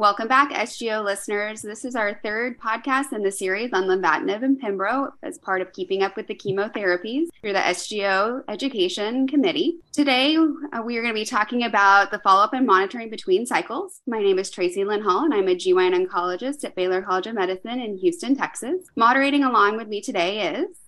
Welcome back, SGO listeners. This is our third podcast in the series on lenvatinib and Pembro as part of keeping up with the chemotherapies through the SGO Education Committee. Today, uh, we are going to be talking about the follow up and monitoring between cycles. My name is Tracilyn Hall, and I'm a GYN oncologist at Baylor College of Medicine in Houston, Texas. Moderating along with me today is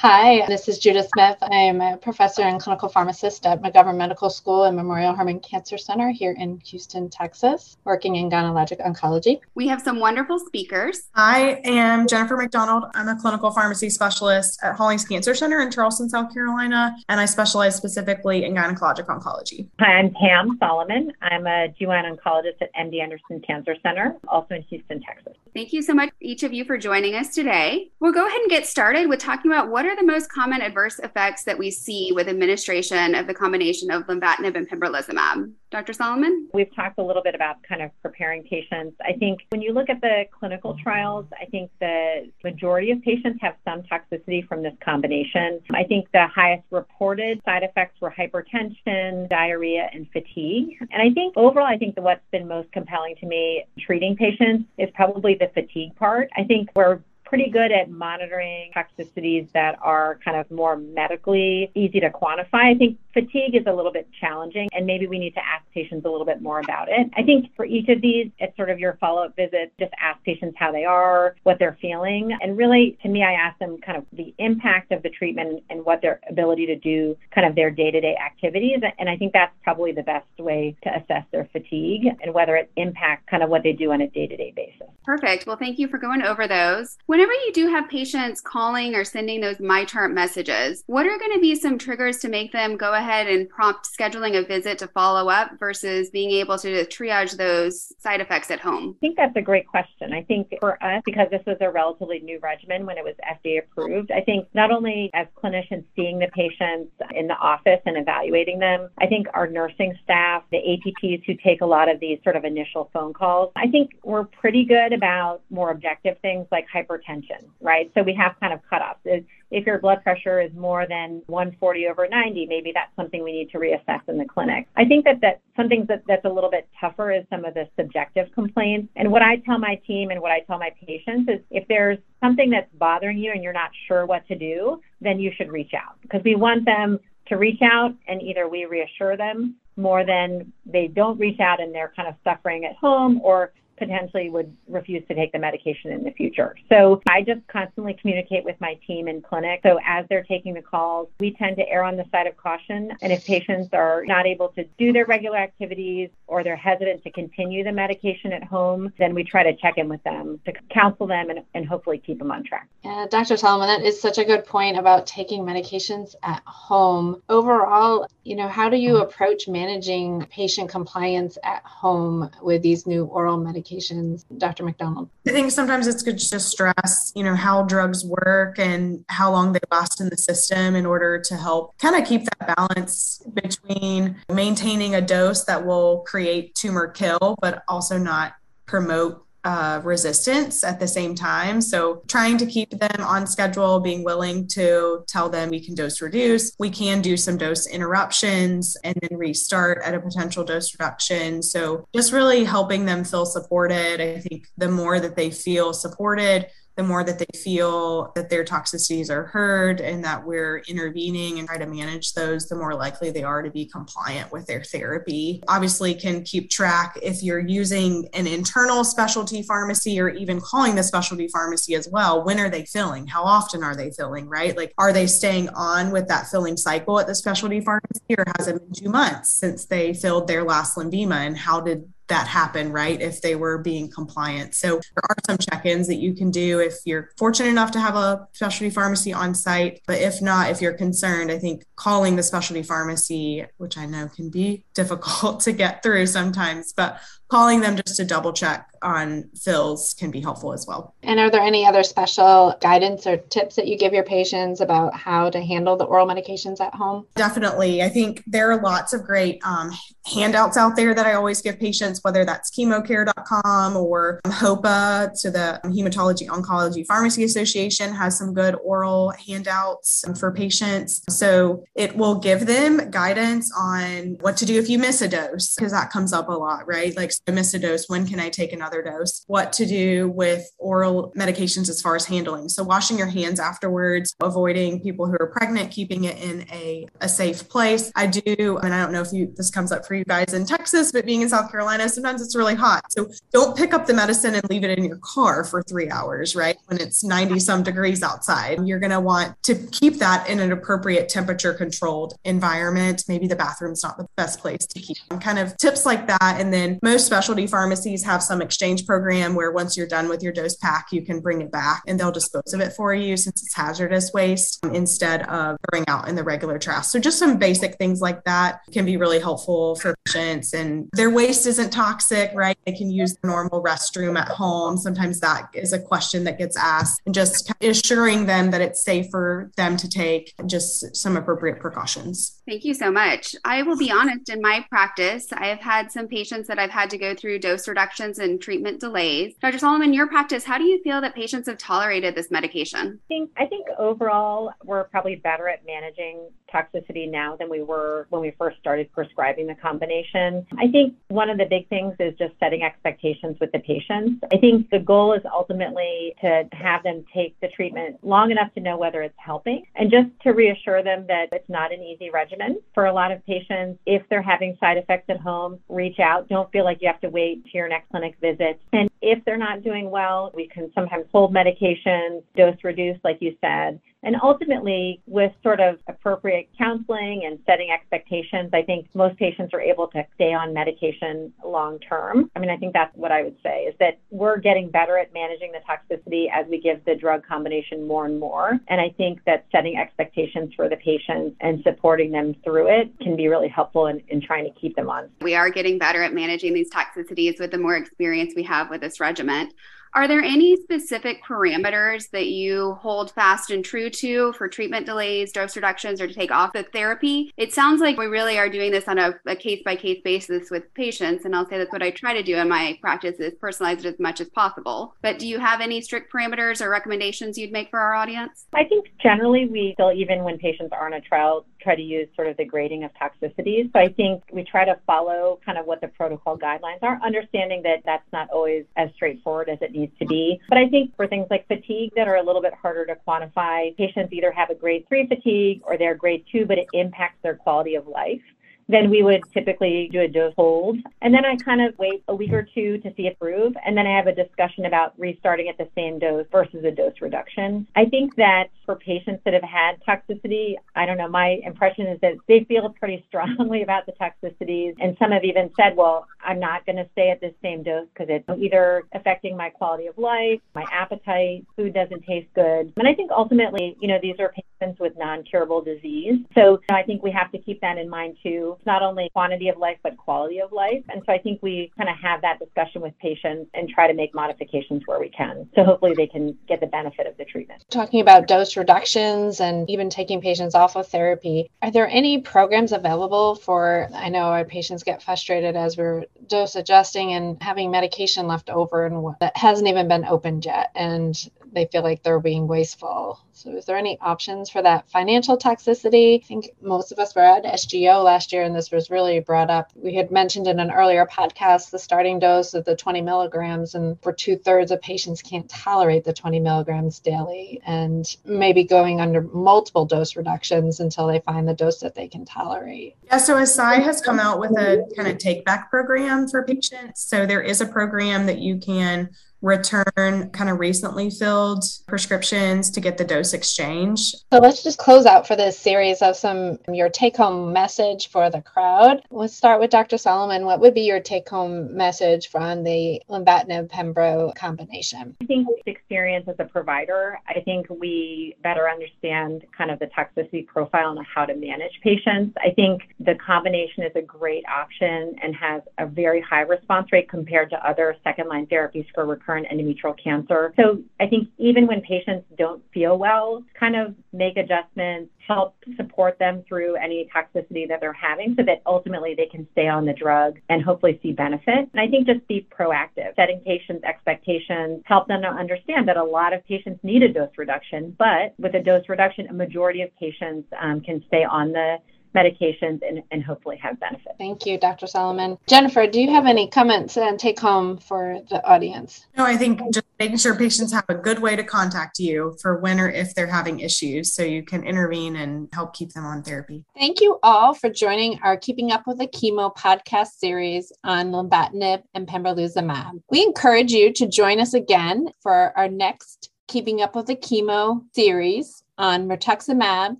Hi, this is Judith Smith. I am a professor and clinical pharmacist at McGovern Medical School and Memorial Hermann Cancer Center here in Houston, Texas, working in gynecologic oncology. We have some wonderful speakers. I am Jennifer McDonald. I'm a clinical pharmacy specialist at Hollings Cancer Center in Charleston, South Carolina, and I specialize specifically in gynecologic oncology. Hi, I'm Pam Soliman. I'm a GYN oncologist at MD Anderson Cancer Center, also in Houston, Texas. Thank you so much, each of you, for joining us today. We'll go ahead and get started with talking about what are the most common adverse effects that we see with administration of the combination of lenvatinib and pembrolizumab? Dr. Soliman? We've talked a little bit about kind of preparing patients. I think when you look at the clinical trials, I think the majority of patients have some toxicity from this combination. I think the highest reported side effects were hypertension, diarrhea, and fatigue. And I think overall, I think that what's been most compelling to me treating patients is probably the fatigue part. I think we're pretty good at monitoring toxicities that are kind of more medically easy to quantify. I think fatigue is a little bit challenging, and maybe we need to ask patients a little bit more about it. I think for each of these, it's sort of your follow up visit, just ask patients how they are, what they're feeling. And really, to me, I ask them kind of the impact of the treatment and what their ability to do kind of their day to day activities. And I think that's probably the best way to assess their fatigue and whether it impacts kind of what they do on a day to day basis. Perfect. Well, thank you for going over those. When whenever you do have patients calling or sending those MyChart messages, what are going to be some triggers to make them go ahead and prompt scheduling a visit to follow up versus being able to triage those side effects at home? I think that's a great question. I think for us, because this was a relatively new regimen when it was FDA approved, I think not only as clinicians seeing the patients in the office and evaluating them, I think our nursing staff, the APPs who take a lot of these sort of initial phone calls, I think we're pretty good about more objective things like hypertension hypertension, right? So we have kind of cutoffs. If your blood pressure is more than 140 over 90, maybe that's something we need to reassess in the clinic. I think that, that something that, that's a little bit tougher is some of the subjective complaints. And what I tell my team and what I tell my patients is if there's something that's bothering you and you're not sure what to do, then you should reach out because we want them to reach out and either we reassure them more than they don't reach out and they're kind of suffering at home or potentially would refuse to take the medication in the future. So I just constantly communicate with my team in clinic. So as they're taking the calls, we tend to err on the side of caution. And if patients are not able to do their regular activities or they're hesitant to continue the medication at home, then we try to check in with them to counsel them and, and hopefully keep them on track. Yeah, Dr. Soliman, that is such a good point about taking medications at home. Overall, you know, how do you mm-hmm. approach managing patient compliance at home with these new oral medications? Medications, Dr. McDonald? I think sometimes it's good to stress, you know, how drugs work and how long they last in the system in order to help kind of keep that balance between maintaining a dose that will create tumor kill, but also not promote uh, resistance at the same time. So, trying to keep them on schedule, being willing to tell them we can dose reduce, we can do some dose interruptions and then restart at a potential dose reduction. So, just really helping them feel supported. I think the more that they feel supported, the more that they feel that their toxicities are heard and that we're intervening and try to manage those, the more likely they are to be compliant with their therapy. Obviously, can keep track if you're using an internal specialty pharmacy or even calling the specialty pharmacy as well. When are they filling? How often are they filling, right? Like, are they staying on with that filling cycle at the specialty pharmacy or has it been two months since they filled their last Lenvima? And how did that happen, right? If they were being compliant. So there are some check ins that you can do if you're fortunate enough to have a specialty pharmacy on site. But if not, if you're concerned, I think calling the specialty pharmacy, which I know can be difficult to get through sometimes, but calling them just to double check on fills can be helpful as well. And are there any other special guidance or tips that you give your patients about how to handle the oral medications at home? Definitely. I think there are lots of great um, handouts out there that I always give patients, whether that's chemocare.com or HOPA, so the Hematology Oncology Pharmacy Association has some good oral handouts for patients. So it will give them guidance on what to do if you miss a dose, because that comes up a lot, right? Like I missed a dose. When can I take another dose? What to do with oral medications as far as handling. So, washing your hands afterwards, avoiding people who are pregnant, keeping it in a, a safe place. I do, and I don't know if you this comes up for you guys in Texas, but being in South Carolina, sometimes it's really hot. So, don't pick up the medicine and leave it in your car for three hours, right? When it's 90 some degrees outside. You're going to want to keep that in an appropriate temperature controlled environment. Maybe the bathroom's not the best place to keep them. Kind of tips like that. And then most specialty pharmacies have some exchange program where once you're done with your dose pack, you can bring it back and they'll dispose of it for you since it's hazardous waste um, instead of throwing out in the regular trash. So just some basic things like that can be really helpful for patients and their waste isn't toxic, right? They can use the normal restroom at home. Sometimes that is a question that gets asked and just assuring them that it's safe for them to take just some appropriate precautions. Thank you so much. I will be honest, in my practice, I have had some patients that I've had to go through dose reductions and treatment delays. Dr. Soliman, in your practice, how do you feel that patients have tolerated this medication? I think, I think overall, we're probably better at managing toxicity now than we were when we first started prescribing the combination. I think one of the big things is just setting expectations with the patients. I think the goal is ultimately to have them take the treatment long enough to know whether it's helping and just to reassure them that it's not an easy regimen. For a lot of patients, if they're having side effects at home, reach out. Don't feel like you have to wait to your next clinic visit. And if they're not doing well, we can sometimes hold medications, dose reduce, like you said. And ultimately, with sort of appropriate counseling and setting expectations, I think most patients are able to stay on medication long term. I mean, I think that's what I would say is that we're getting better at managing the toxicity as we give the drug combination more and more. And I think that setting expectations for the patients and supporting them through it can be really helpful in, in trying to keep them on. We are getting better at managing these toxicities with the more experience we have with this regimen. Are there any specific parameters that you hold fast and true to for treatment delays, dose reductions, or to take off the therapy? It sounds like we really are doing this on a case by case basis with patients. And I'll say that's what I try to do in my practice is personalize it as much as possible. But do you have any strict parameters or recommendations you'd make for our audience? I think generally we still, even when patients are on a trial, try to use sort of the grading of toxicities. So I think we try to follow kind of what the protocol guidelines are, understanding that that's not always as straightforward as it needs to be. But I think for things like fatigue that are a little bit harder to quantify, patients either have a grade three fatigue or they're grade two, but it impacts their quality of life then we would typically do a dose hold. And then I kind of wait a week or two to see it improve. And then I have a discussion about restarting at the same dose versus a dose reduction. I think that for patients that have had toxicity, I don't know, my impression is that they feel pretty strongly about the toxicities. And some have even said, well, I'm not going to stay at this same dose because it's either affecting my quality of life, my appetite, food doesn't taste good. And I think ultimately, you know, these are patients with non curable disease. So I think we have to keep that in mind too not only quantity of life, but quality of life. And so I think we kind of have that discussion with patients and try to make modifications where we can. So hopefully they can get the benefit of the treatment. Talking about dose reductions and even taking patients off of therapy, are there any programs available for? I know our patients get frustrated as we're dose adjusting and having medication left over and that hasn't even been opened yet. And they feel like they're being wasteful. So, is there any options for that financial toxicity? I think most of us were at SGO last year, and this was really brought up. We had mentioned in an earlier podcast the starting dose of the 20 milligrams, and for two thirds of patients can't tolerate the 20 milligrams daily, and maybe going under multiple dose reductions until they find the dose that they can tolerate. Yeah, so Eisai has come out with a kind of take back program for patients. So, there is a program that you can return kind of recently filled prescriptions to get the dose exchange. So let's just close out for this series of some your take home message for the crowd. Let's start with Dr. Soliman. What would be your take home message from the lenvatinib pembro combination? I think with experience as a provider, I think we better understand kind of the toxicity profile and how to manage patients. I think the combination is a great option and has a very high response rate compared to other second line therapies for recurrent recurrent endometrial cancer. So I think even when patients don't feel well, kind of make adjustments, help support them through any toxicity that they're having so that ultimately they can stay on the drug and hopefully see benefit. And I think just be proactive, setting patients' expectations, help them to understand that a lot of patients need a dose reduction, but with a dose reduction, a majority of patients um, can stay on the medications and, and hopefully have benefit. Thank you, Dr. Soliman. Jennifer, do you have any comments and take home for the audience? No, I think just making sure patients have a good way to contact you for when or if they're having issues so you can intervene and help keep them on therapy. Thank you all for joining our Keeping Up with the Chemo podcast series on lenvatinib and pembrolizumab. We encourage you to join us again for our next Keeping Up with the Chemo series on mirvetuximab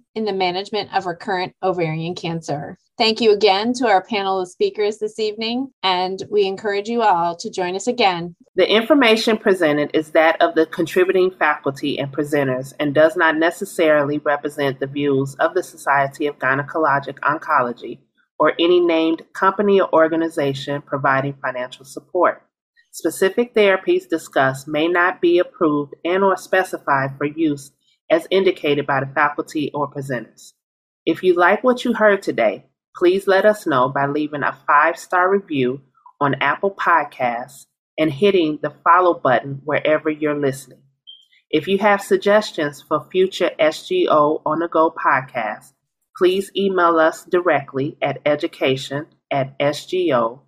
in the management of recurrent ovarian cancer. Thank you again to our panel of speakers this evening, and we encourage you all to join us again. The information presented is that of the contributing faculty and presenters and does not necessarily represent the views of the Society of Gynecologic Oncology or any named company or organization providing financial support. Specific therapies discussed may not be approved and or specified for use as indicated by the faculty or presenters. If you like what you heard today, please let us know by leaving a five-star review on Apple Podcasts and hitting the follow button wherever you're listening. If you have suggestions for future SGO on the go podcasts, please email us directly at education at sgo.org.